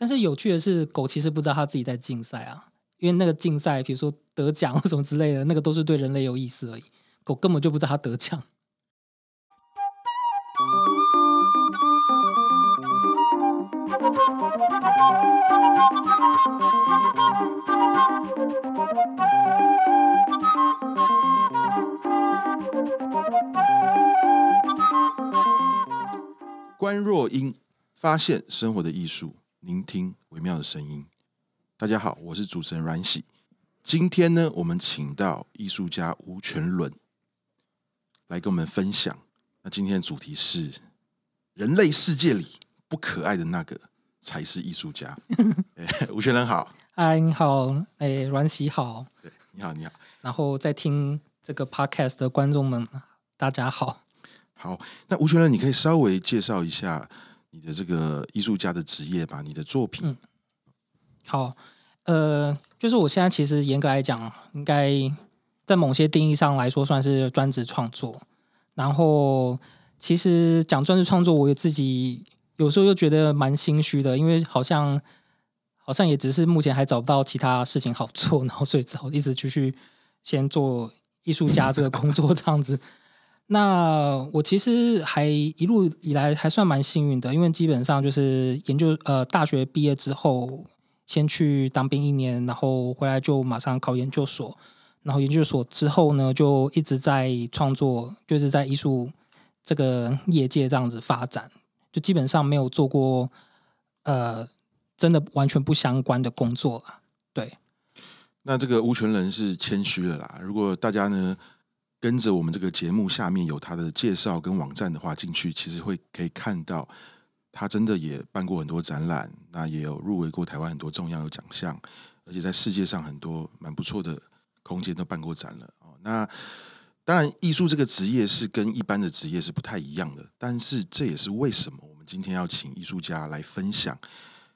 但是有趣的是，狗其实不知道它自己在竞赛啊，因为那个竞赛，比如说得奖 或什么之类的，那个都是对人类有意思而已。狗根本就不知道它得奖。观弱音，发现生活的艺术，聆听微妙的声音。大家好，我是主持人阮喜。今天呢，我们请到艺术家吴全伦来跟我们分享。那今天的主题是：人类世界里不可爱的那个才是艺术家。欸、吴权伦好，嗨，你好，哎、欸，阮喜好，对，你好，你好。然后在听这个 podcast 的观众们，大家好。好，那吴全伦，你可以稍微介绍一下你的这个艺术家的职业吧，你的作品。嗯，好，呃，就是我现在其实严格来讲，应该在某些定义上来说算是专职创作。然后，其实讲专职创作，我自己有时候又觉得蛮心虚的，因为好像好像也只是目前还找不到其他事情好做，然后所以只好一直继续先做艺术家这个工作这样子。那我其实还一路以来还算蛮幸运的，因为基本上就是研究呃大学毕业之后，先去当兵一年，然后回来就马上考研究所，然后研究所之后呢，就一直在创作，就是在艺术这个业界这样子发展，就基本上没有做过呃真的完全不相关的工作。对，那这个无权人是谦虚的啦，如果大家呢，跟着我们这个节目下面有他的介绍跟网站的话，进去其实会可以看到，他真的也办过很多展览，那也有入围过台湾很多重要的奖项，而且在世界上很多蛮不错的空间都办过展了哦。那当然，艺术这个职业是跟一般的职业是不太一样的，但是这也是为什么我们今天要请艺术家来分享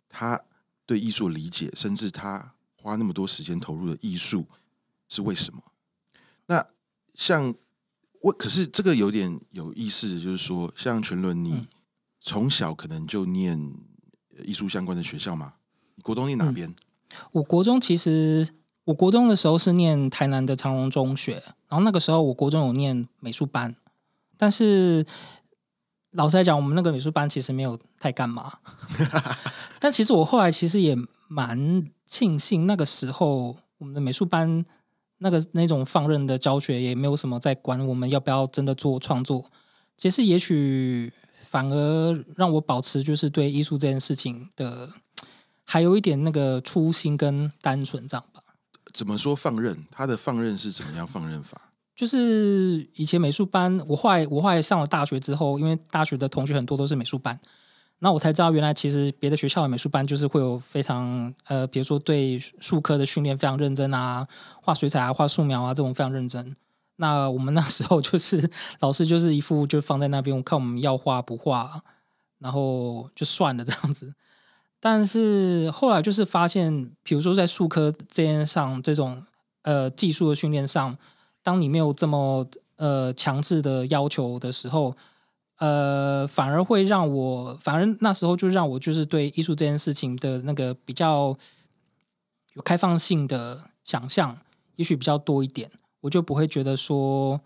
他对艺术的理解，甚至他花那么多时间投入的艺术是为什么？那像我，可是这个有点有意思，就是说，像全伦，你从小可能就念艺术相关的学校吗？你国中念哪边？嗯，我国中其实，我国中的时候是念台南的长隆中学，然后那个时候我国中有念美术班，但是老实来讲，我们那个美术班其实没有太干嘛。但其实我后来其实也蛮庆幸，那个时候我们的美术班。那个那种放任的教学也没有什么在管我们要不要真的做创作，其实也许反而让我保持就是对艺术这件事情的还有一点那个初心跟单纯这样吧。怎么说放任？他的放任是怎么样放任法？就是以前美术班，我后来我后来上了大学之后，因为大学的同学很多都是美术班。那我才知道，原来其实别的学校的美术班就是会有非常呃，比如说对术科的训练非常认真啊，画水彩啊、画素描啊这种非常认真。那我们那时候就是老师就是一副就放在那边，我看我们要画不画，然后就算了这样子。但是后来就是发现，比如说在术科这件上这种呃技术的训练上，当你没有这么呃强制的要求的时候。呃，反而会让我，反而那时候就让我就是对艺术这件事情的那个比较有开放性的想象，也许比较多一点，我就不会觉得说，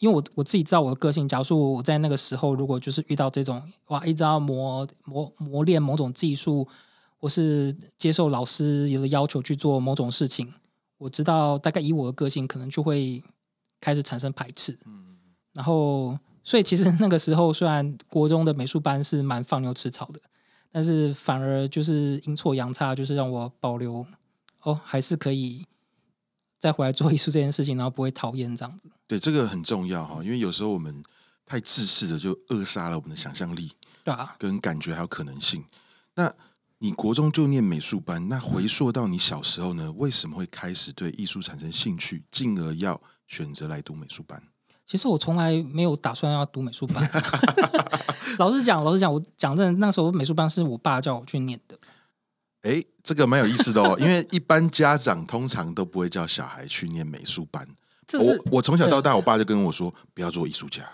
因为我我自己知道我的个性，假如说我在那个时候如果就是遇到这种哇，一直要磨磨磨练某种技术，或是接受老师有的要求去做某种事情，我知道大概以我的个性，可能就会开始产生排斥，然后。所以其实那个时候，虽然国中的美术班是蛮放牛吃草的，但是反而就是阴错阳差，就是让我保留哦，还是可以再回来做艺术这件事情，然后不会讨厌这样子。对，这个很重要哈，因为有时候我们太自私的就扼杀了我们的想象力，对啊，跟感觉还有可能性。那你国中就念美术班，那回溯到你小时候呢，为什么会开始对艺术产生兴趣，进而要选择来读美术班？其实我从来没有打算要读美术班。老实讲，老实讲，我讲真的，那时候美术班是我爸叫我去念的。哎，这个蛮有意思的哦，因为一般家长通常都不会叫小孩去念美术班。我我从小到大，我爸就跟我说不要做艺术家。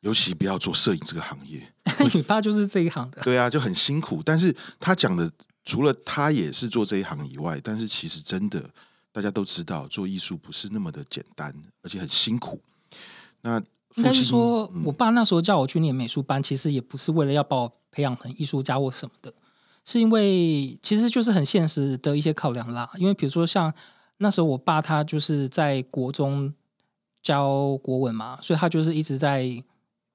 尤其不要做摄影这个行业。你爸就是这一行的，对啊，就很辛苦。但是他讲的，除了他也是做这一行以外，但是其实真的大家都知道，做艺术不是那么的简单，而且很辛苦。那应该是说，我爸那时候叫我去念美术班，其实也不是为了要把我培养成艺术家或什么的，是因为其实就是很现实的一些考量啦。因为比如说像那时候我爸他就是在国中教国文嘛，所以他就是一直在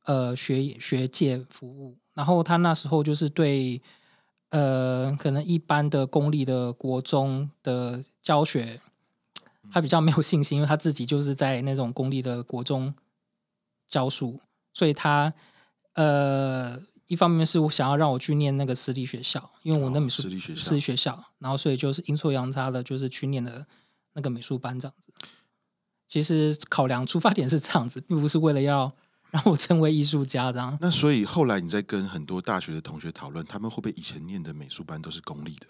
呃学学界服务，然后他那时候就是对呃可能一般的公立的国中的教学，他比较没有信心，因为他自己就是在那种公立的国中。教书，所以他呃，一方面是我想要让我去念那个私立学校，因为我那美术、哦、私立学校，私立学校，然后所以就是阴错阳差的，就是去念了那个美术班这样子。其实考量出发点是这样子，并不是为了要 让我成为艺术家这样。那所以后来你在跟很多大学的同学讨论，他们会不会以前念的美术班都是公立的？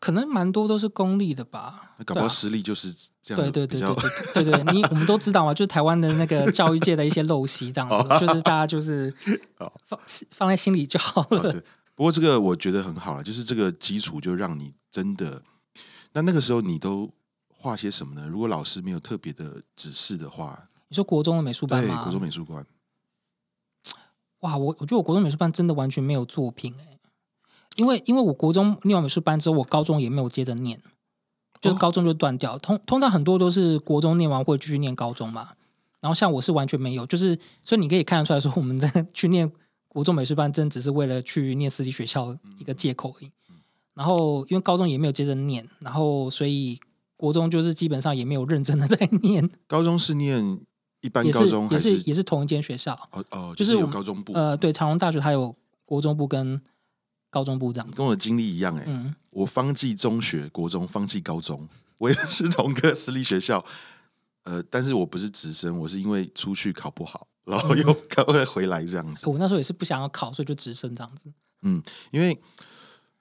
可能蛮多都是公立的吧，那搞不好私立就是这样。对对对对对对对，你 我们都知道嘛，就是台湾的那个教育界的一些陋习，这样子，就是大家就是 放放在心里就好了。不过这个我觉得很好了，就是这个基础就让你真的。那那个时候你都画些什么呢？如果老师没有特别的指示的话，你说国中的美术班吗？对，国中美术班。哇，我我觉得我国中美术班真的完全没有作品哎、欸。因为因为我国中念完美术班之后，我高中也没有接着念，就是高中就断掉。通通常很多都是国中念完会继续念高中嘛。然后像我是完全没有，就是所以你可以看得出来说，我们在 去念国中美术班，真只是为了去念私立学校一个借口而已。然后因为高中也没有接着念，然后所以国中就是基本上也没有认真的 在念。高中是念一般高中也是也是，也是同一间学校哦哦，就是有高中部。呃，对，长隆大学它有国中部跟。高中部长跟我的经历一样哎、欸，嗯、我方济中学、国中、方济高中，我也是同个私立学校。呃，但是我不是直升，我是因为出去考不好，然后又考回回来这样子。我那时候也是不想要考，所以就直升这样子。嗯，因为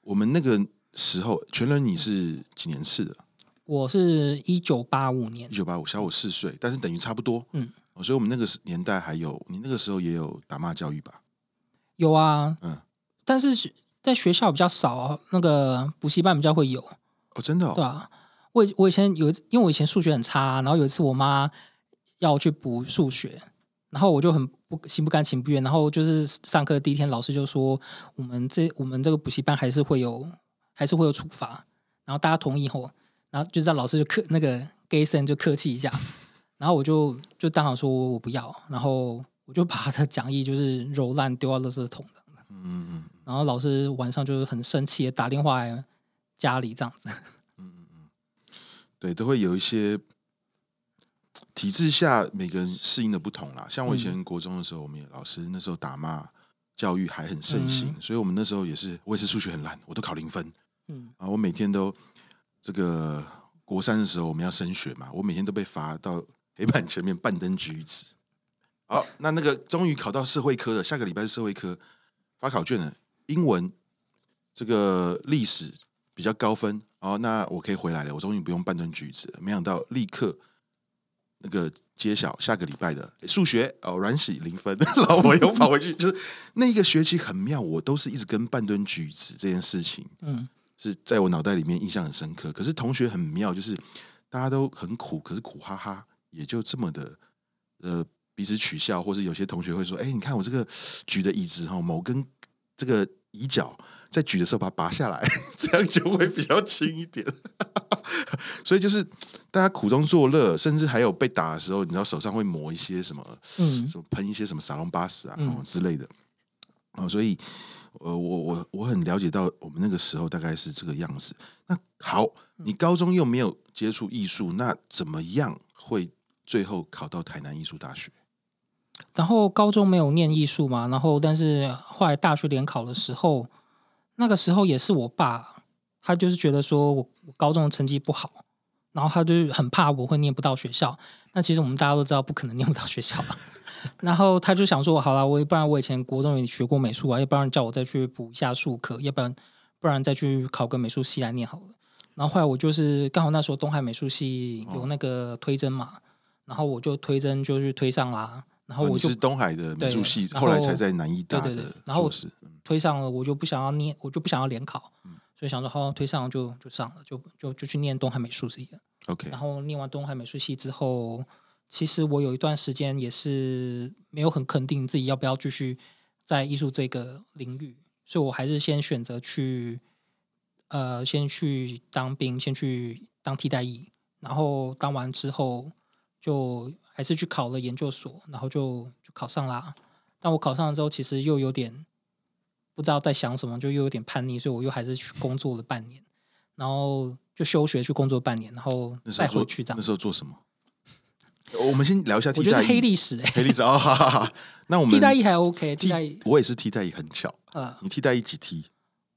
我们那个时候，全伦你是几年次的？我是一九八五年，一九八五小我四岁，但是等于差不多。嗯，所以我们那个年代还有，你那个时候也有打骂教育吧？有啊，嗯，但是。在学校比较少，那个补习班比较会有哦，真的、哦，对啊。我我以前有，因为我以前数学很差，然后有一次我妈要我去补数学，然后我就很不心不甘情不愿，然后就是上课第一天，老师就说我们这我们这个补习班还是会有还是会有处罚，然后大家同意后，然后就在老师就客那个 gay 生就客气一下，然后我就就当场说我不要，然后我就把他的讲义就是揉烂丢到垃圾桶的，嗯嗯。然后老师晚上就是很生气，打电话来家里这样子。嗯嗯嗯，对，都会有一些体制下每个人适应的不同啦。像我以前国中的时候，我们也老师那时候打骂教育还很盛行，嗯、所以我们那时候也是，我也是数学很烂，我都考零分。嗯，啊，我每天都这个国三的时候我们要升学嘛，我每天都被罚到黑板前面半灯橘子。好，那那个终于考到社会科了，下个礼拜是社会科发考卷了。英文这个历史比较高分，哦，那我可以回来了，我终于不用半吨橘子了。没想到立刻那个揭晓下个礼拜的数学哦，软喜零分，然后我又跑回去，就是那一个学期很妙，我都是一直跟半吨橘子这件事情，嗯，是在我脑袋里面印象很深刻。可是同学很妙，就是大家都很苦，可是苦哈哈，也就这么的呃彼此取笑，或是有些同学会说，哎，你看我这个举的椅子哈，某根这个。椅脚在举的时候把它拔下来，这样就会比较轻一点。所以就是大家苦中作乐，甚至还有被打的时候，你知道手上会抹一些什么，嗯，什么喷一些什么撒隆巴斯啊、嗯、之类的。哦，所以呃，我我我很了解到我们那个时候大概是这个样子。那好，你高中又没有接触艺术，那怎么样会最后考到台南艺术大学？然后高中没有念艺术嘛，然后但是后来大学联考的时候，那个时候也是我爸，他就是觉得说我高中的成绩不好，然后他就很怕我会念不到学校。那其实我们大家都知道不可能念不到学校，然后他就想说，好了，我不然我以前国中也学过美术啊，要不然叫我再去补一下术科，要不然不然再去考个美术系来念好了。然后后来我就是刚好那时候东海美术系有那个推甄嘛，然后我就推甄就去推上啦。然后我是东海的美术系，后来才在南艺大的，对对对，然后推上了，我就不想要念，我就不想要联考，嗯、所以想说好推上就就上了，就就就去念东海美术系了。OK，然后念完东海美术系之后，其实我有一段时间也是没有很肯定自己要不要继续在艺术这个领域，所以我还是先选择去，呃，先去当兵，先去当替代役，然后当完之后就还是去考了研究所，然后就就考上啦。但我考上了之后，其实又有点不知道在想什么，就又有点叛逆，所以我又还是去工作了半年，然后就休学去工作半年，然后再回去这样。那时候做什么？我们先聊一下替代役。我觉得黑历史、欸，黑历史哦，好好好。那我们 替代役还 OK，替代役我也是替代役，很巧。呃，你替代役几 T？？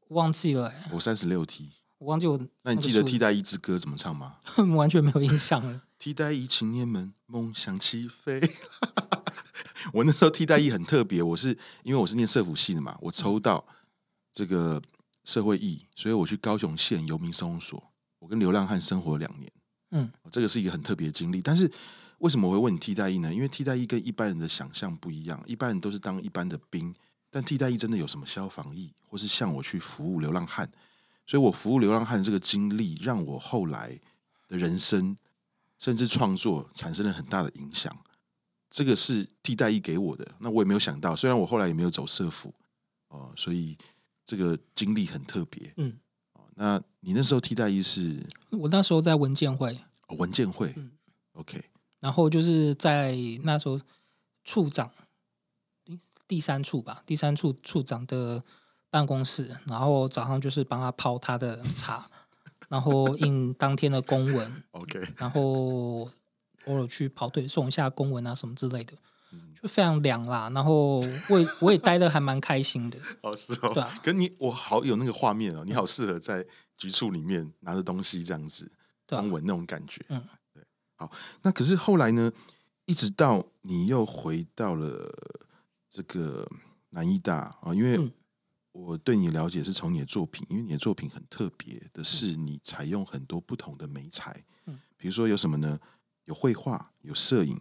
忘记了、欸，我三十六 T。我忘记我。那你记得替代一之歌怎么唱吗？完全没有印象了。替代役青年们梦想起飞。我那时候替代役很特别，我是因为我是念社府系的嘛，我抽到这个社会役，所以我去高雄县游民收容所，我跟流浪汉生活了两年。嗯，这个是一个很特别的经历，但是。为什么我会问你替代役呢？因为替代役跟一般人的想象不一样，一般人都是当一般的兵，但替代役真的有什么消防役，或是像我去服务流浪汉，所以我服务流浪汉这个经历，让我后来的人生甚至创作产生了很大的影响。这个是替代役给我的，那我也没有想到，虽然我后来也没有走社福哦，所以这个经历很特别。嗯，哦那你那时候替代役是？我那时候在文建会。哦，文建会。嗯，OK。然后就是在那时候，处长第三处吧，第三处处长的办公室，然后早上就是帮他泡他的茶，然后印当天的公文，OK，然后偶尔去跑腿送一下公文啊什么之类的，就非常凉啦。然后我也 我也待的还蛮开心的，哦是哦，对啊，跟你我好有那个画面哦，你好适合在局处里面拿着东西这样子公文那种感觉，嗯。对。好，那可是后来呢？一直到你又回到了这个南医大啊，因为我对你了解是从你的作品，因为你的作品很特别的是，你采用很多不同的媒材，嗯，比如说有什么呢？有绘画，有摄影，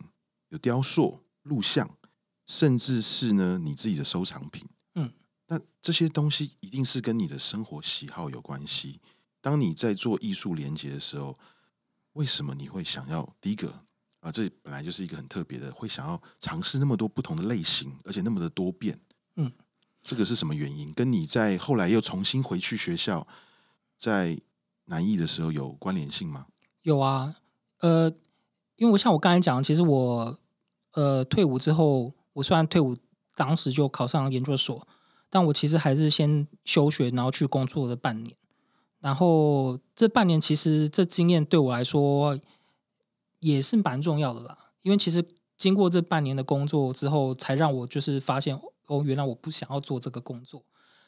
有雕塑、录像，甚至是呢你自己的收藏品，嗯，那这些东西一定是跟你的生活喜好有关系。当你在做艺术连接的时候。为什么你会想要第一个啊？这本来就是一个很特别的，会想要尝试那么多不同的类型，而且那么的多变。这个是什么原因？跟你在后来又重新回去学校，在南艺的时候有关联性吗？有啊，呃，因为我像我刚才讲，其实我呃退伍之后，我虽然退伍当时就考上研究所，但我其实还是先休学，然后去工作了半年。然后这半年其实这经验对我来说也是蛮重要的啦，因为其实经过这半年的工作之后，才让我就是发现哦，原来我不想要做这个工作，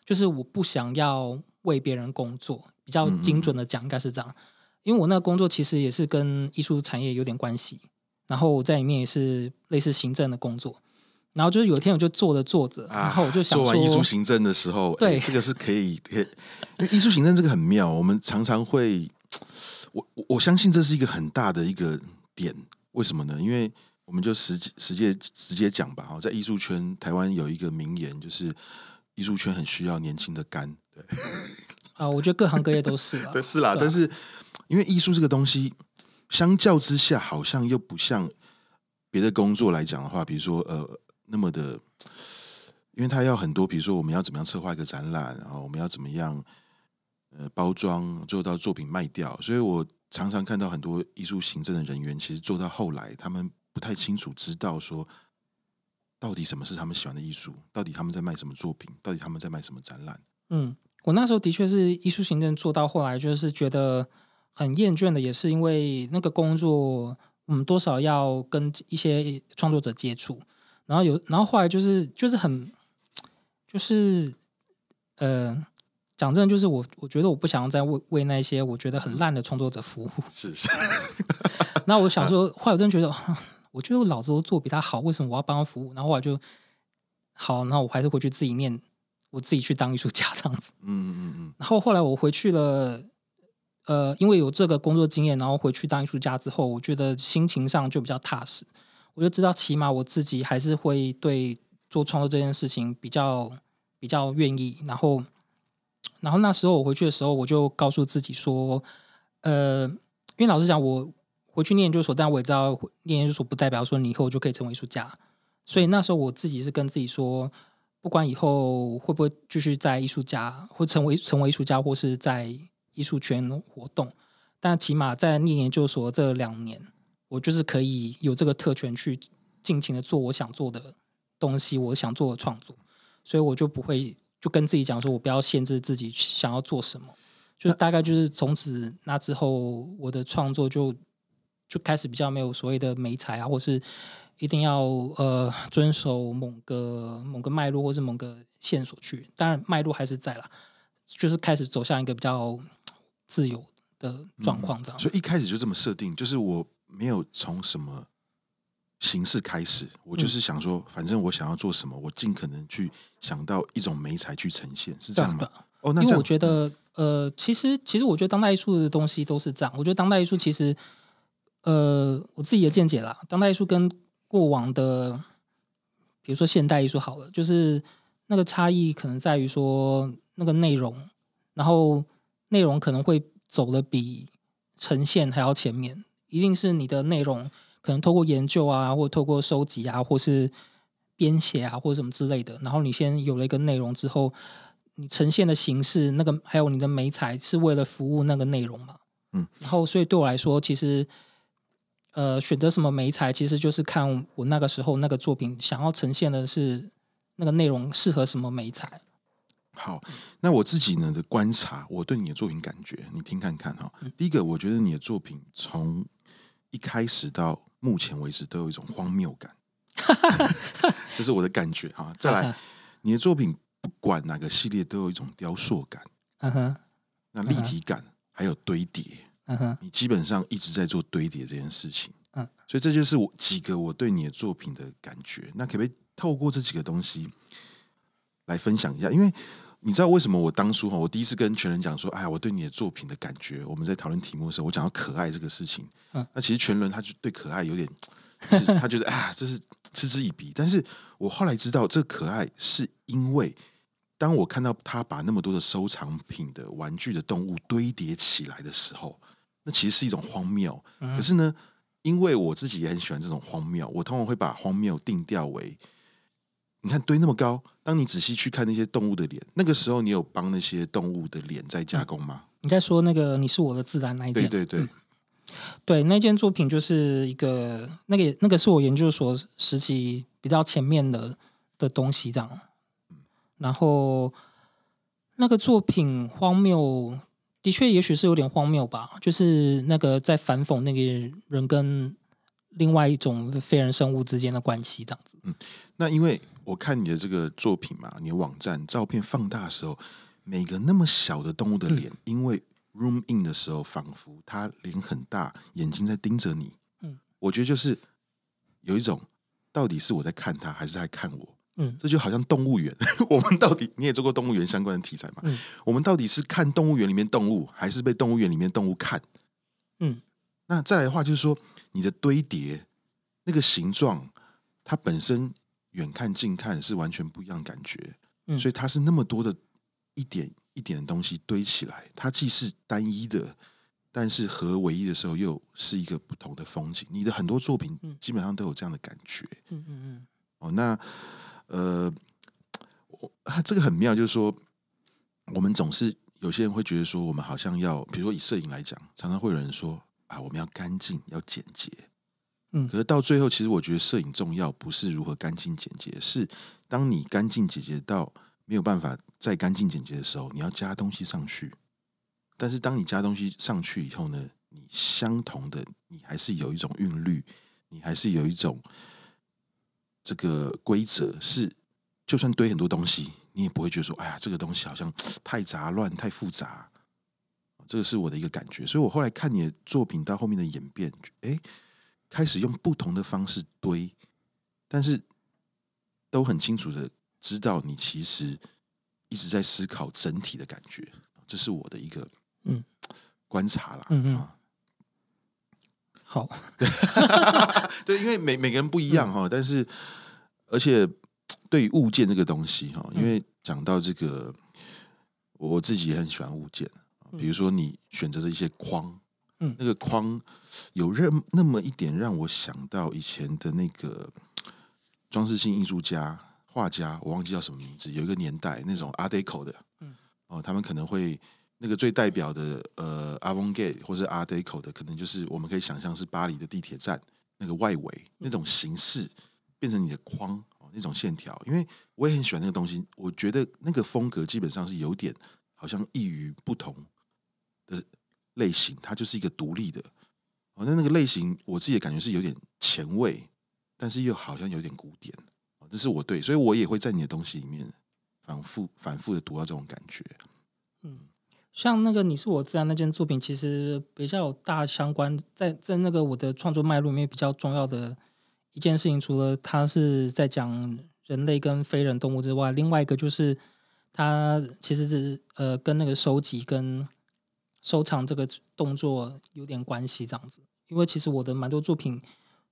就是我不想要为别人工作，比较精准的讲应该是这样，因为我那个工作其实也是跟艺术产业有点关系，然后我在里面也是类似行政的工作。然后就是有一天我就坐着坐着，然后我就想做完艺术行政的时候，对，这个是可以，可以，因为艺术行政这个很妙，我们常常会，我我相信这是一个很大的一个点，为什么呢？因为我们就直直接直接讲吧，哈，在艺术圈，台湾有一个名言，就是艺术圈很需要年轻的肝，对，啊，我觉得各行各业都是啦，对，是啦，但是因为艺术这个东西，相较之下，好像又不像别的工作来讲的话，比如说呃。那么的，因为他要很多，比如说我们要怎么样策划一个展览，然后我们要怎么样呃包装，做到作品卖掉。所以我常常看到很多艺术行政的人员，其实做到后来，他们不太清楚知道说，到底什么是他们喜欢的艺术，到底他们在卖什么作品，到底他们在卖什么展览。嗯，我那时候的确是艺术行政做到后来，就是觉得很厌倦的，也是因为那个工作，我们多少要跟一些创作者接触。然后有，然后后来就是就是很，就是呃，讲真，就是我我觉得我不想要再为为那些我觉得很烂的创作者服务。是是。那我想说，后来我真的觉得，我觉得我老子都做比他好，为什么我要帮他服务？然后我就，好，那我还是回去自己念，我自己去当艺术家这样子。嗯嗯嗯。然后后来我回去了，呃，因为有这个工作经验，然后回去当艺术家之后，我觉得心情上就比较踏实。我就知道起码我自己还是会对做创作这件事情比较比较愿意。然后，然后那时候我回去的时候，我就告诉自己说，呃，因为老实讲，我回去念研究所，但我也知道念研究所不代表说你以后就可以成为艺术家。所以那时候我自己是跟自己说，不管以后会不会继续在艺术家，或成为成为艺术家，或是在艺术圈活动，但起码在念研究所这两年，我就是可以有这个特权去尽情的做我想做的东西，我想做的创作，所以我就不会就跟自己讲说，我不要限制自己想要做什么，就是大概就是从此那之后，我的创作就就开始比较没有所谓的媒材啊，或是。一定要呃遵守某个某个脉络或是某个线索去，当然脉络还是在啦，就是开始走向一个比较自由的状况这样、嗯。所以一开始就这么设定，就是我没有从什么形式开始，我就是想说，反正我想要做什么，我尽可能去想到一种媒材去呈现，是这样吗？哦，那因为我觉得、嗯、呃，其实其实我觉得当代艺术的东西都是这样。我觉得当代艺术其实呃，我自己的见解啦，当代艺术跟过往的，比如说现代艺术好了，就是那个差异可能在于说那个内容，然后内容可能会走的比呈现还要前面，一定是你的内容可能透过研究啊，或透过收集啊，或是编写啊，或者什么之类的，然后你先有了一个内容之后，你呈现的形式，那个还有你的美材是为了服务那个内容嘛，嗯，然后所以对我来说，其实。呃，选择什么媒材，其实就是看我那个时候那个作品想要呈现的是那个内容适合什么媒材。好，那我自己呢的观察，我对你的作品感觉，你听看看哈。第一个，我觉得你的作品从一开始到目前为止都有一种荒谬感，这是我的感觉哈。再来，你的作品不管哪个系列都有一种雕塑感，嗯哼，那立体感还有堆叠。你基本上一直在做堆叠这件事情，嗯，所以这就是我几个我对你的作品的感觉。那可不可以透过这几个东西来分享一下？因为你知道为什么我当初哈，我第一次跟全伦讲说，哎呀，我对你的作品的感觉，我们在讨论题目的时候，我讲到可爱这个事情，嗯，那其实全伦他就对可爱有点，他觉得啊，这是嗤之以鼻。但是我后来知道，这可爱是因为。当我看到他把那么多的收藏品的玩具的动物堆叠起来的时候，那其实是一种荒谬。可是呢，因为我自己也很喜欢这种荒谬，我通常会把荒谬定调为：你看堆那么高，当你仔细去看那些动物的脸，那个时候你有帮那些动物的脸在加工吗？你在说那个你是我的自然那一件？对对对，对，那件作品就是一个那个那个是我研究所时期比较前面的的东西，这样。然后那个作品荒谬，的确也许是有点荒谬吧。就是那个在反讽那个人跟另外一种非人生物之间的关系，这样子。嗯，那因为我看你的这个作品嘛，你的网站照片放大的时候，每个那么小的动物的脸，嗯、因为 room in 的时候，仿佛它脸很大，眼睛在盯着你。嗯，我觉得就是有一种，到底是我在看他，还是在看我？嗯，这就好像动物园，我们到底你也做过动物园相关的题材嘛？嗯，我们到底是看动物园里面动物，还是被动物园里面动物看？嗯，那再来的话就是说，你的堆叠那个形状，它本身远看近看是完全不一样的感觉。嗯，所以它是那么多的一点一点的东西堆起来，它既是单一的，但是合唯一的时候又是一个不同的风景。你的很多作品基本上都有这样的感觉。嗯嗯嗯。哦，那。呃，我这个很妙，就是说，我们总是有些人会觉得说，我们好像要，比如说以摄影来讲，常常会有人说啊，我们要干净，要简洁。嗯，可是到最后，其实我觉得摄影重要不是如何干净简洁，是当你干净简洁到没有办法再干净简洁的时候，你要加东西上去。但是当你加东西上去以后呢，你相同的，你还是有一种韵律，你还是有一种。这个规则是，就算堆很多东西，你也不会觉得说，哎呀，这个东西好像 太杂乱、太复杂。这个是我的一个感觉。所以我后来看你的作品到后面的演变，哎，开始用不同的方式堆，但是都很清楚的知道你其实一直在思考整体的感觉。这是我的一个嗯观察啦。嗯嗯。好，对，因为每每个人不一样哈，嗯、但是而且对于物件这个东西哈，因为讲到这个，我自己也很喜欢物件，比如说你选择的一些框，嗯，那个框有任那么一点让我想到以前的那个装饰性艺术家画家，我忘记叫什么名字，有一个年代那种 Art Deco 的，嗯，哦，他们可能会。那个最代表的呃，Avant-Garde 或者 Art Deco 的，可能就是我们可以想象是巴黎的地铁站那个外围那种形式，变成你的框哦，那种线条。因为我也很喜欢那个东西，我觉得那个风格基本上是有点好像异于不同的类型，它就是一个独立的哦。那那个类型，我自己的感觉是有点前卫，但是又好像有点古典。这是我对，所以我也会在你的东西里面反复反复的读到这种感觉，嗯。像那个你是我自然那件作品，其实比较有大相关，在在那个我的创作脉络里面比较重要的一件事情，除了它是在讲人类跟非人动物之外，另外一个就是它其实是呃跟那个收集跟收藏这个动作有点关系这样子。因为其实我的蛮多作品，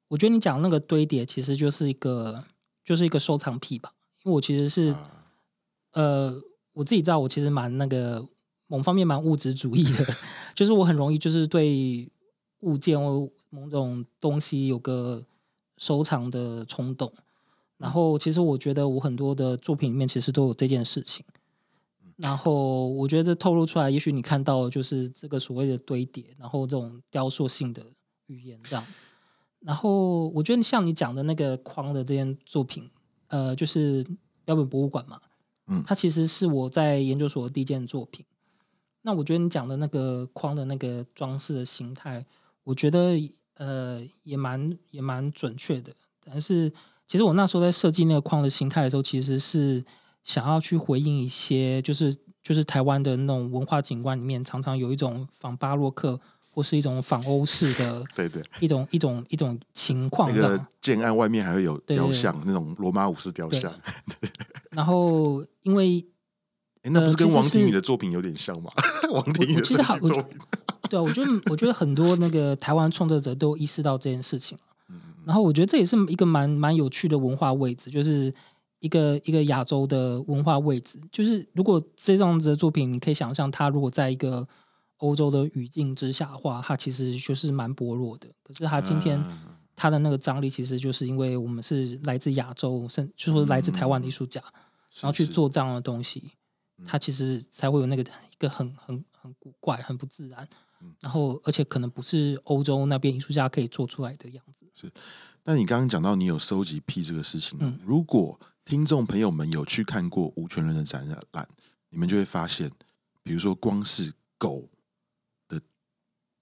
我觉得你讲那个堆叠，其实就是一个就是一个收藏癖吧。因为我其实是呃我自己知道，我其实蛮那个。某方面蛮物质主义的，就是我很容易就是对物件或某种东西有个收藏的冲动。然后其实我觉得我很多的作品里面其实都有这件事情。然后我觉得这透露出来，也许你看到就是这个所谓的堆叠，然后这种雕塑性的语言这样子。然后我觉得像你讲的那个框的这件作品，呃，就是标本博物馆嘛，嗯，它其实是我在研究所的第一件作品。那我觉得你讲的那个框的那个装饰的形态，我觉得呃也蛮也蛮准确的。但是其实我那时候在设计那个框的形态的时候，其实是想要去回应一些，就是就是台湾的那种文化景观里面，常常有一种仿巴洛克或是一种仿欧式的，对对，一种一种一种情况。那个建案外面还会有雕像，对对对，那种罗马武士雕像。然后因为。哎，那不是跟王庭宇的作品有点像吗？呃、王庭宇的作品，对啊，我觉得我觉得很多那个台湾创作者都意识到这件事情，然后我觉得这也是一个蛮蛮有趣的文化位置，就是一个一个亚洲的文化位置。就是如果这样子的作品，你可以想象，它如果在一个欧洲的语境之下的话，它其实就是蛮薄弱的。可是它今天它的那个张力，其实就是因为我们是来自亚洲，甚就是说来自台湾的艺术家，然后去做这样的东西。它其实才会有那个一个很很很古怪、很不自然，然后而且可能不是欧洲那边艺术家可以做出来的样子。是，那你刚刚讲到你有收集癖这个事情，嗯，如果听众朋友们有去看过吴全伦的展览，你们就会发现，比如说光是狗的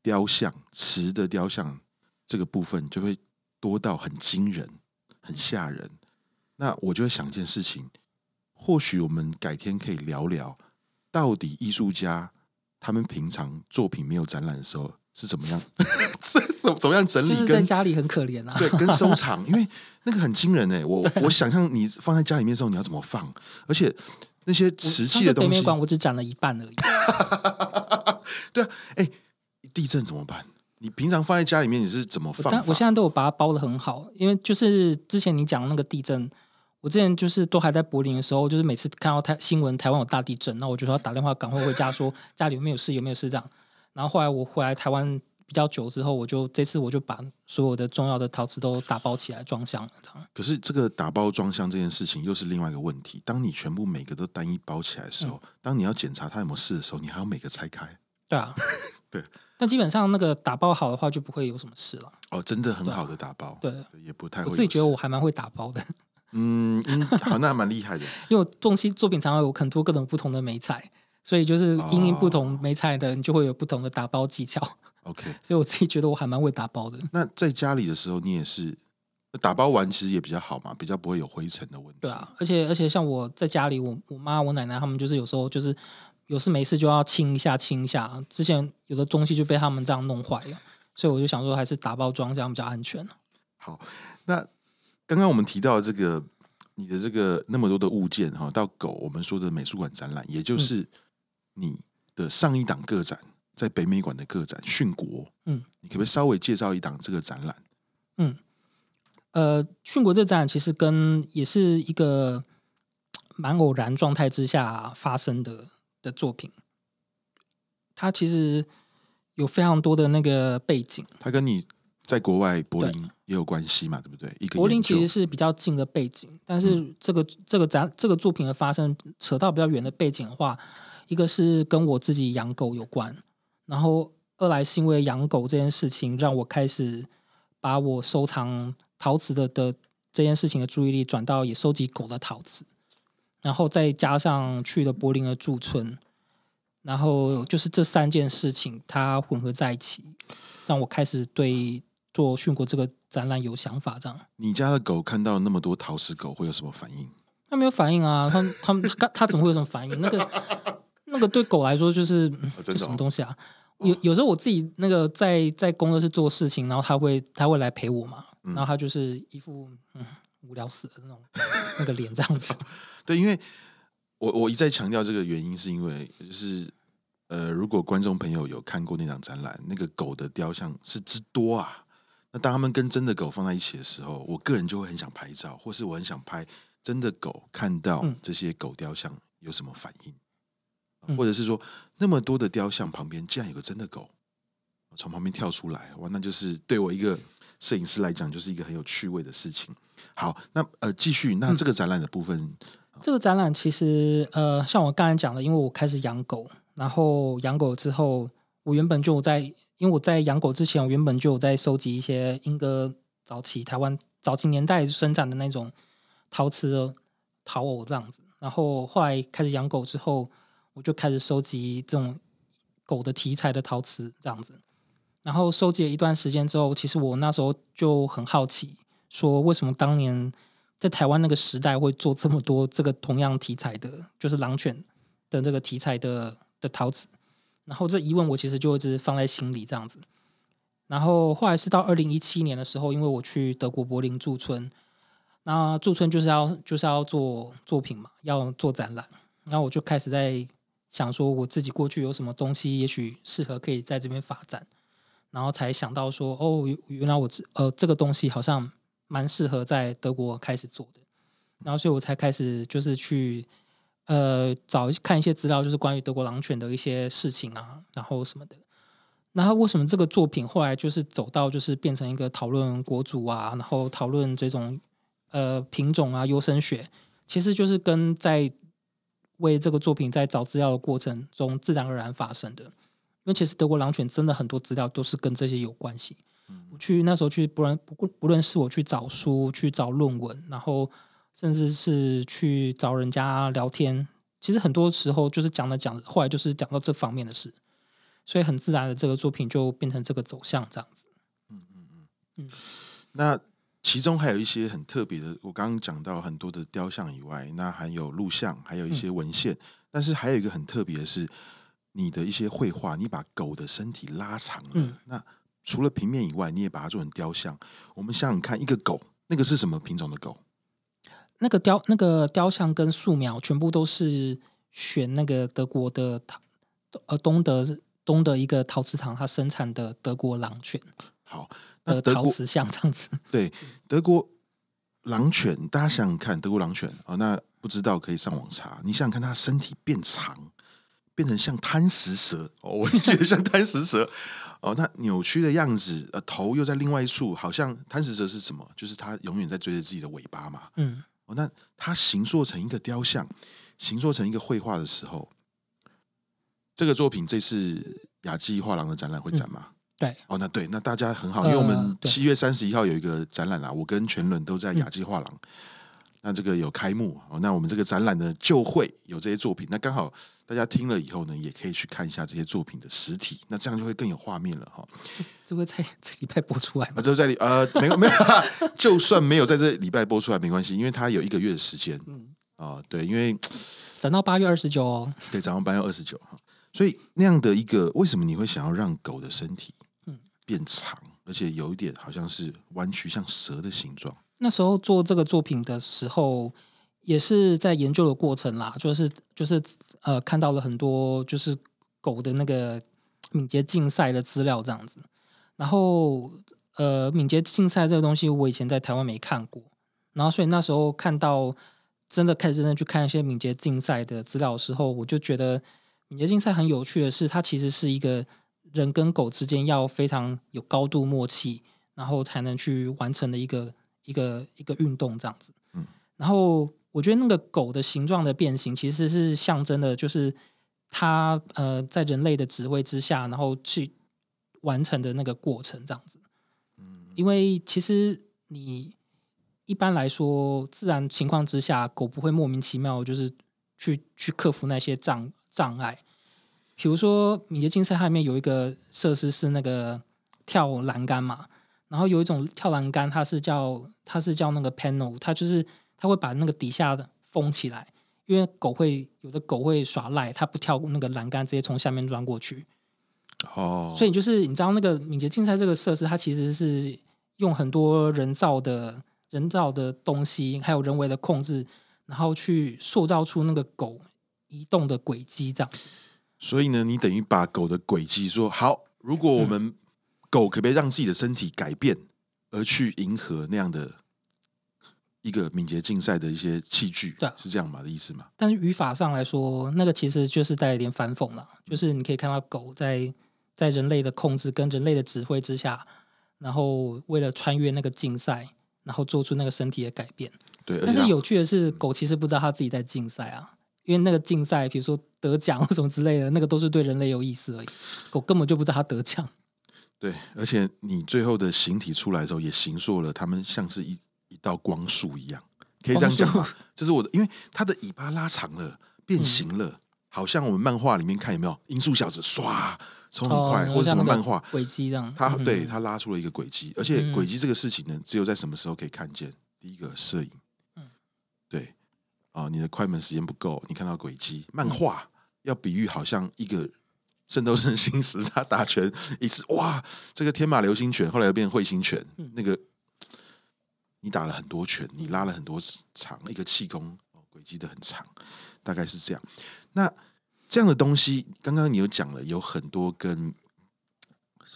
雕像、瓷的雕像这个部分，就会多到很惊人、很吓人。那我就会想一件事情。或许我们改天可以聊聊，到底艺术家他们平常作品没有展览的时候是怎么样，怎怎么样整理？跟在家里很可怜啊。对，跟收藏，因为那个很惊人哎。我我想象你放在家里面的时候，你要怎么放？而且那些瓷器的东西，北美馆我只展了一半而已。对啊，哎，地震怎么办？你平常放在家里面你是怎么放？我现在都有把它包的很好，因为就是之前你讲那个地震。我之前就是都还在柏林的时候，就是每次看到台新闻台湾有大地震，那我就说要打电话赶快回家说家里有没有事有没有事这样。然后后来我回来台湾比较久之后，我就这次我就把所有的重要的陶瓷都打包起来装箱了。可是这个打包装箱这件事情又是另外一个问题。当你全部每个都单一包起来的时候，嗯、当你要检查它有没有事的时候，你还要每个拆开。对啊，对。但基本上那个打包好的话，就不会有什么事了。哦，真的很好的打包，对，对，也不太会。我自己觉得我还蛮会打包的。嗯，好，那还蛮厉害的。因为我东西作品常常有很多各种不同的美彩，所以就是因应不同美彩的，你就会有不同的打包技巧。OK，所以我自己觉得我还蛮会打包的。那在家里的时候，你也是打包完其实也比较好嘛，比较不会有灰尘的问题。对啊，而且而且像我在家里，我我妈我奶奶他们就是有时候就是有事没事就要清一下清一下，之前有的东西就被他们这样弄坏了，所以我就想说还是打包装这样比较安全。好，那。刚刚我们提到这个你的这个那么多的物件哈，到狗我们说的美术馆展览，也就是你的上一档个展在北美馆的个展《殉国》，嗯，你可不可以稍微介绍一档这个展览？嗯，呃，《殉国》这展览其实跟也是一个蛮偶然状态之下发生的的作品，它其实有非常多的那个背景，它跟你在国外柏林也有关系嘛，对，对不对？一个柏林其实是比较近的背景，但是这个、嗯、这个咱这个作品的发生扯到比较远的背景的话，一个是跟我自己养狗有关。然后，二来是因为养狗这件事情，让我开始把我收藏陶瓷的的这件事情的注意力转到也收集狗的陶瓷，然后再加上去了柏林的驻村，然后就是这三件事情它混合在一起，让我开始对做训过这个展览有想法。这样，你家的狗看到那么多陶瓷狗会有什么反应？它没有反应啊，它它它它怎么会有什么反应？那个。那个对狗来说就是这什么东西啊？有有时候我自己那个在在工作室做事情，然后它会它会来陪我嘛，然后它就是一副嗯无聊死的那种 那个脸这样子。对，因为我我一再强调这个原因，是因为就是呃，如果观众朋友有看过那场展览，那个狗的雕像是之多啊。那当他们跟真的狗放在一起的时候，我个人就会很想拍照，或是我很想拍真的狗看到这些狗雕像有什么反应。或者是说，那么多的雕像旁边竟然有个真的狗从旁边跳出来，哇，那就是对我一个摄影师来讲，就是一个很有趣味的事情。好，那呃，继续，那这个展览的部分，嗯，这个展览其实呃，像我刚才讲的，因为我开始养狗，然后养狗之后，我原本就在，因为我在养狗之前，我原本就有在收集一些英歌早期台湾早期年代生产的那种陶瓷的陶偶这样子，然后后来开始养狗之后。我就开始收集这种狗的题材的陶瓷，这样子。然后收集了一段时间之后，其实我那时候就很好奇，说为什么当年在台湾那个时代会做这么多这个同样题材的，就是狼犬的这个题材的的陶瓷。然后这疑问我其实就一直放在心里，这样子。然后后来是到二零一七年的时候，因为我去德国柏林驻村，那驻村就是要就是要做作品嘛，要做展览，然后我就开始在。想说我自己过去有什么东西，也许适合可以在这边发展，然后才想到说，哦，原来我这呃这个东西好像蛮适合在德国开始做的，然后所以我才开始就是去呃找看一些资料，就是关于德国狼犬的一些事情啊，然后什么的。然后为什么这个作品后来就是走到就是变成一个讨论国族啊，然后讨论这种呃品种啊优生学，其实就是跟在。为这个作品在找资料的过程中自然而然发生的，因为其实德国狼犬真的很多资料都是跟这些有关系。我去那时候去，不论不不论是我去找书、去找论文，然后甚至是去找人家聊天，其实很多时候就是讲着讲着，后来就是讲到这方面的事，所以很自然的这个作品就变成这个走向这样子。嗯嗯嗯嗯，那。其中还有一些很特别的，我刚刚讲到很多的雕像以外，那还有录像，还有一些文献。嗯、但是还有一个很特别的是，你的一些绘画，你把狗的身体拉长了。嗯、那除了平面以外，你也把它做成雕像。我们想想看，一个狗，那个是什么品种的狗？那个雕那个雕像跟素描全部都是选那个德国的陶呃东德东德一个陶瓷厂，它生产的德国狼犬。好。呃，陶瓷像这样子，对，德国狼犬，大家想想看，德国狼犬啊、哦，那不知道可以上网查。你想想看，它身体变长，变成像贪食蛇哦，我觉得像贪食蛇哦，那扭曲的样子，呃，头又在另外一处，好像贪食蛇是什么？就是它永远在追着自己的尾巴嘛。嗯，哦，那它形塑成一个雕像，形塑成一个绘画的时候，这个作品这次雅纪画廊的展览会展吗？嗯对哦，那对，那大家很好，因为我们七月三十一号有一个展览啦，我跟全伦都在雅集画廊，嗯、那这个有开幕哦，那我们这个展览呢就会有这些作品，那刚好大家听了以后呢，也可以去看一下这些作品的实体，那这样就会更有画面了哈。这这会在 这礼拜播出来吗？啊，这在呃没有没有，就算没有在这礼拜播出来没关系，因为它有一个月的时间，嗯啊、呃，对，因为展到八月二十九哦，对，展到八月二十九哈，所以那样的一个，为什么你会想要让狗的身体？变长，而且有一点好像是弯曲，像蛇的形状。那时候做这个作品的时候，也是在研究的过程啦，就是就是呃，看到了很多就是狗的那个敏捷竞赛的资料这样子。然后呃，敏捷竞赛这个东西，我以前在台湾没看过，然后所以那时候看到真的开始真的去看一些敏捷竞赛的资料的时候，我就觉得敏捷竞赛很有趣的是，它其实是一个人跟狗之间要非常有高度默契，然后才能去完成的一个一个一个运动这样子。嗯，然后。我觉得那个狗的形状的变形，其实是象征的，就是它呃在人类的指挥之下，然后去完成的那个过程，这样子。嗯因为其实你一般来说，自然情况之下，狗不会莫名其妙就是去去克服那些障障碍。比如说，敏捷竞赛它里面有一个设施是那个跳栏杆嘛，然后有一种跳栏杆，它是叫它是叫那个 panel，它就是。它会把那个底下的封起来，因为狗会有的狗会耍赖，它不跳那个栏杆，直接从下面钻过去。哦，所以就是你知道那个敏捷竞赛这个设施，它其实是用很多人造的人造的东西，还有人为的控制，然后去塑造出那个狗移动的轨迹这样子。所以呢，你等于把狗的轨迹说好，如果我们狗可不可以让自己的身体改变，而去迎合那样的？一个敏捷竞赛的一些器具，对，是这样吗的意思吗？但是语法上来说，那个其实就是带一点反讽了。就是你可以看到狗在在人类的控制跟人类的指挥之下，然后为了穿越那个竞赛，然后做出那个身体的改变。对，但是有趣的是，狗其实不知道它自己在竞赛啊，因为那个竞赛，比如说得奖或 什么之类的，那个都是对人类有意思而已。狗根本就不知道它得奖。对，而且你最后的形体出来的时候，也形塑了他们像是一。一道光束一样，可以这样讲吗？这 是我的，因为它的尾巴拉长了，变形了，嗯、好像我们漫画里面看有没有？音速小子唰冲很快，哦、或者什么漫画轨迹这样。它对它拉出了一个轨迹，而且轨迹这个事情呢，只有在什么时候可以看见？第一个摄影，嗯，对啊、哦，你的快门时间不够，你看到轨迹。漫画要比喻，好像一个圣斗士星矢，他打拳一次，哇，这个天马流星拳，后来又变彗星拳，嗯、那个。你打了很多拳，你拉了很多长，一个气功轨迹的很长，大概是这样。那这样的东西，刚刚你有讲了，有很多跟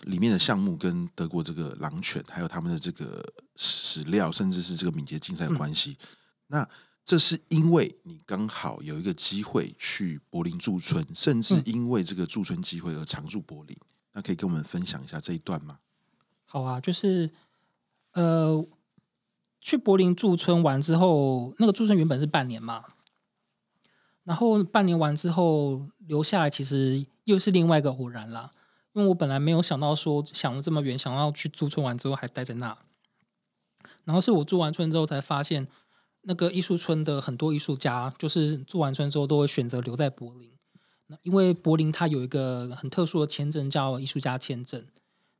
里面的项目跟德国这个狼犬，还有他们的这个史料，甚至是这个敏捷竞赛的关系。嗯、那这是因为你刚好有一个机会去柏林驻村，甚至因为这个驻村机会而常驻柏林。那可以跟我们分享一下这一段吗？好啊，就是呃。去柏林驻村完之后，那个驻村原本是半年嘛，然后半年完之后留下来，其实又是另外一个偶然啦。因为我本来没有想到说想了这么远，想要去驻村完之后还待在那，然后是我驻完村之后才发现，那个艺术村的很多艺术家，就是住完村之后都会选择留在柏林，那因为柏林它有一个很特殊的签证叫艺术家签证，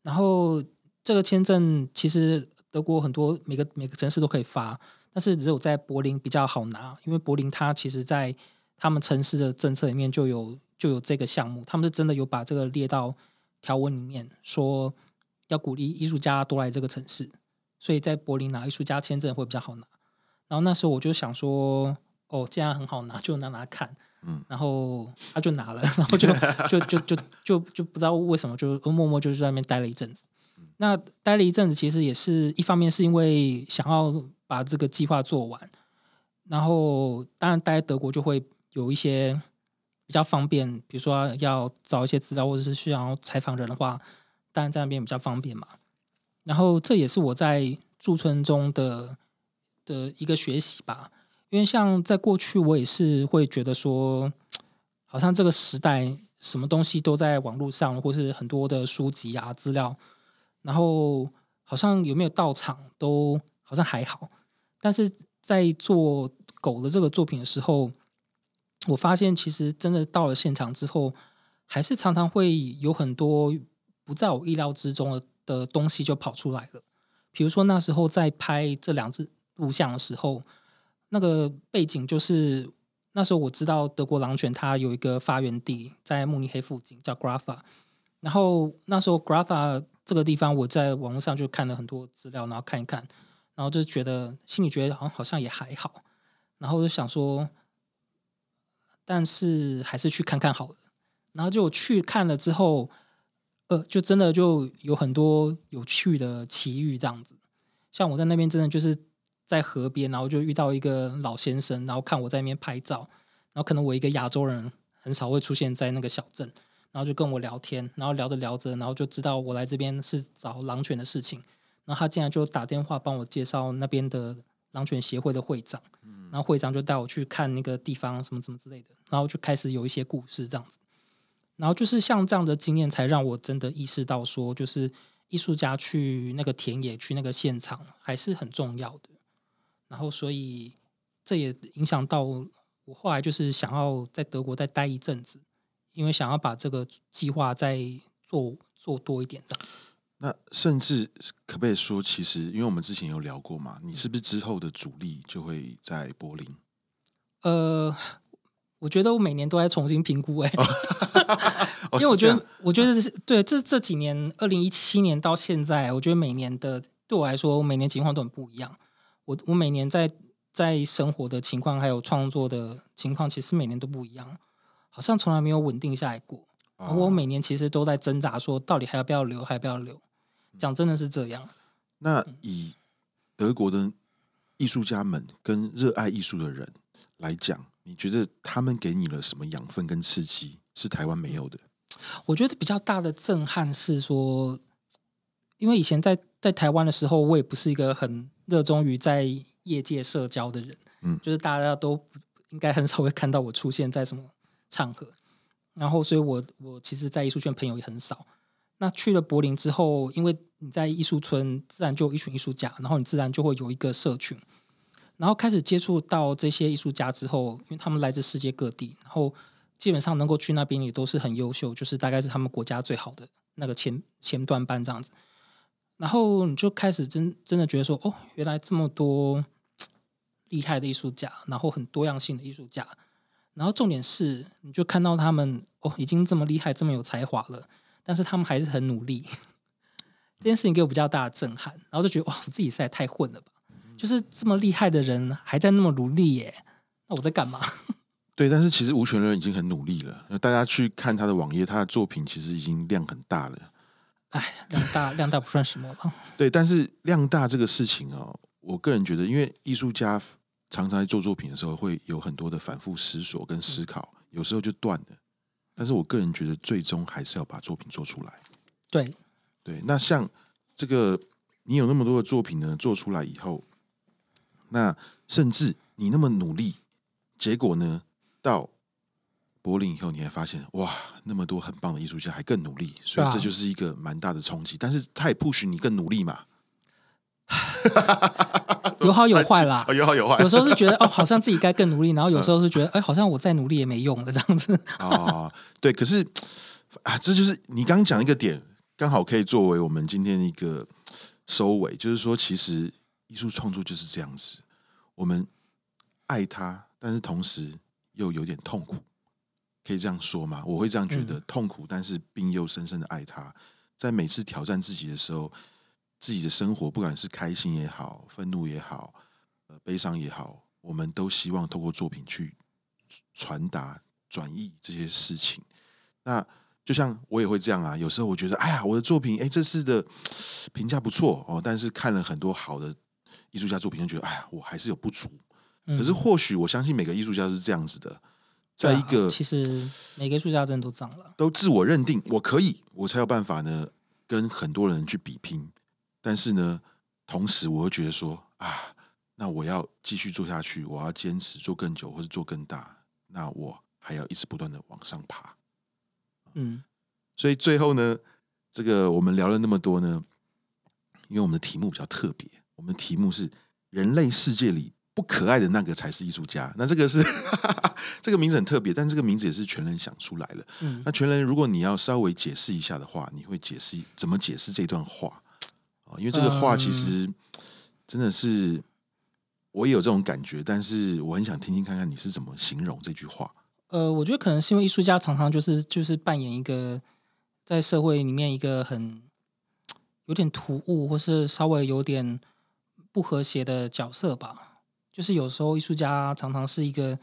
然后这个签证其实。德国很多每个每个城市都可以发，但是只有在柏林比较好拿，因为柏林它其实在他们城市的政策里面就有就有这个项目，他们是真的有把这个列到条文里面，说要鼓励艺术家多来这个城市，所以在柏林拿艺术家签证会比较好拿。然后那时候我就想说，哦，这样很好拿，就拿拿看，嗯，然后他就拿了，然后就就就就就就不知道为什么就默默就在那边待了一阵子。那待了一阵子，其实也是一方面是因为想要把这个计划做完，然后当然待在德国就会有一些比较方便，比如说要找一些资料或者是需要采访人的话，当然在那边比较方便嘛。然后这也是我在驻村中的的一个学习吧，因为像在过去我也是会觉得说，好像这个时代什么东西都在网络上，或是很多的书籍啊资料。然后好像有没有到场都好像还好，但是在做狗的这个作品的时候，我发现其实真的到了现场之后，还是常常会有很多不在我意料之中的东西就跑出来了。比如说那时候在拍这两只录像的时候，那个背景就是那时候我知道德国狼犬它有一个发源地在慕尼黑附近叫 Grafa，然后那时候 Grafa。这个地方我在网络上就看了很多资料，然后看一看，然后就觉得心里觉得好像好像也还好，然后就想说，但是还是去看看好了。然后就去看了之后，呃，就真的就有很多有趣的奇遇这样子。像我在那边真的就是在河边，然后就遇到一个老先生，然后看我在那边拍照，然后可能我一个亚洲人很少会出现在那个小镇，然后就跟我聊天，然后聊着聊着，然后就知道我来这边是找狼犬的事情，然后他竟然就打电话帮我介绍那边的狼犬协会的会长，然后会长就带我去看那个地方什么什么之类的，然后就开始有一些故事这样子，然后就是像这样的经验，才让我真的意识到说，就是。艺术家去那个田野，去那个现场还是很重要的。然后，所以这也影响到我后来就是想要在德国再待一阵子，因为想要把这个计划再做做多一点这样。那甚至可不可以说，其实因为我们之前有聊过嘛，你是不是之后的主力就会在柏林？呃，我觉得我每年都在重新评估哎、欸。因为我觉得，我觉得是对这这几年，二零一七年到现在，我觉得每年的对我来说，每年情况都很不一样。我我每年在在生活的情况，还有创作的情况，其实每年都不一样，好像从来没有稳定下来过。而我每年其实都在挣扎，说到底还要不要留，还要不要留？讲真的是这样。那以德国的艺术家们跟热爱艺术的人来讲，你觉得他们给你了什么养分跟刺激，是台湾没有的？我觉得比较大的震撼是说，因为以前在在台湾的时候，我也不是一个很热衷于在业界社交的人，嗯，就是大家都应该很少会看到我出现在什么场合，然后，所以我我其实，在艺术圈朋友也很少。那去了柏林之后，因为你在艺术村，自然就有一群艺术家，然后你自然就会有一个社群，然后开始接触到这些艺术家之后，因为他们来自世界各地，然后。基本上能够去那边也都是很优秀，就是大概是他们国家最好的那个前前段班这样子。然后你就开始真真的觉得说，哦，原来这么多厉害的艺术家，然后很多样性的艺术家。然后重点是，你就看到他们哦，已经这么厉害，这么有才华了，但是他们还是很努力。这件事情给我比较大的震撼，然后就觉得哇，我自己实在太混了吧！就是这么厉害的人还在那么努力耶，那我在干嘛？对，但是其实吴权人已经很努力了。大家去看他的网页，他的作品其实已经量很大了。哎，量大量大不算什么了。对，但是量大这个事情哦，我个人觉得，因为艺术家常常在做作品的时候，会有很多的反复思索跟思考，嗯、有时候就断了。但是我个人觉得，最终还是要把作品做出来。对对，那像这个，你有那么多的作品呢，做出来以后，那甚至你那么努力，结果呢？到柏林以后，你还发现哇，那么多很棒的艺术家还更努力，所以这就是一个蛮大的冲击。但是他也 push 你更努力嘛，有好有坏啦，有好有坏。有时候是觉得哦，好像自己该更努力，然后有时候是觉得哎，好像我再努力也没用了这样子。哦，对，可是啊，这就是你刚刚讲一个点，刚好可以作为我们今天一个收尾，就是说，其实艺术创作就是这样子，我们爱他，但是同时。又有点痛苦，可以这样说吗？我会这样觉得，嗯、痛苦，但是并又深深的爱他。在每次挑战自己的时候，自己的生活，不管是开心也好，愤怒也好，呃，悲伤也好，我们都希望透过作品去传达、转译这些事情。那就像我也会这样啊，有时候我觉得，哎呀，我的作品，哎，这次的评价不错哦，但是看了很多好的艺术家作品，就觉得，哎呀，我还是有不足。可是，或许我相信每个艺术家都是这样子的，在一个、啊、其实每个艺术家真的都这样了，都自我认定我可以，我才有办法呢跟很多人去比拼。但是呢，同时我又觉得说啊，那我要继续做下去，我要坚持做更久，或者做更大，那我还要一直不断的往上爬。嗯，所以最后呢，这个我们聊了那么多呢，因为我们的题目比较特别，我们的题目是人类世界里。不可爱的那个才是艺术家。那这个是 这个名字很特别，但这个名字也是全人想出来的。嗯，那全人，如果你要稍微解释一下的话，你会解释怎么解释这段话啊？因为这个话其实真的是我也有这种感觉，但是我很想听听看看你是怎么形容这句话。呃，我觉得可能是因为艺术家常常就是就是扮演一个在社会里面一个很有点突兀或是稍微有点不和谐的角色吧。就是有时候艺术家常常是一个，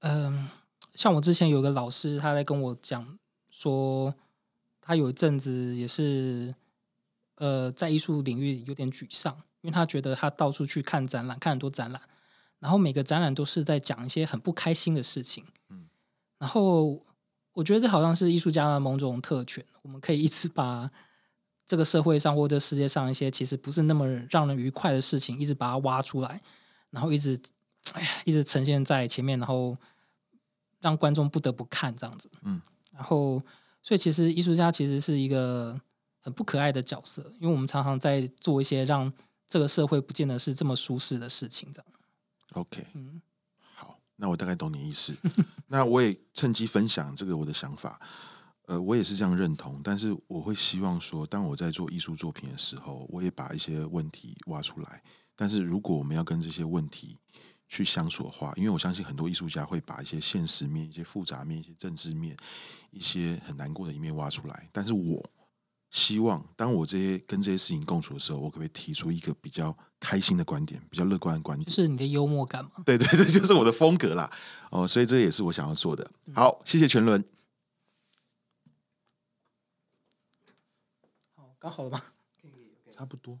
嗯、呃，像我之前有个老师，他在跟我讲说，他有一阵子也是呃在艺术领域有点沮丧，因为他觉得他到处去看展览，看很多展览，然后每个展览都是在讲一些很不开心的事情。嗯，然后我觉得这好像是艺术家的某种特权，我们可以一直把这个社会上或者世界上一些其实不是那么让人愉快的事情，一直把它挖出来，然后一直哎呀，一直呈现在前面，然后让观众不得不看这样子。嗯，然后。所以，其实艺术家其实是一个很不可爱的角色，因为我们常常在做一些让这个社会不见得是这么舒适的事情。这样，OK，嗯，好，那我大概懂你意思。那我也趁机分享这个我的想法。呃，我也是这样认同，但是我会希望说，当我在做艺术作品的时候，我也把一些问题挖出来。但是如果我们要跟这些问题去相处的话，因为我相信很多艺术家会把一些现实面、一些复杂面、一些政治面。一些很难过的一面挖出来，但是我希望，当我这些跟这些事情共处的时候，我可不可以提出一个比较开心的观点，比较乐观的观点？就是你的幽默感吗？对对对，就是我的风格啦。哦，所以这也是我想要做的。好，谢谢全伦。好，刚好了吗？差不多。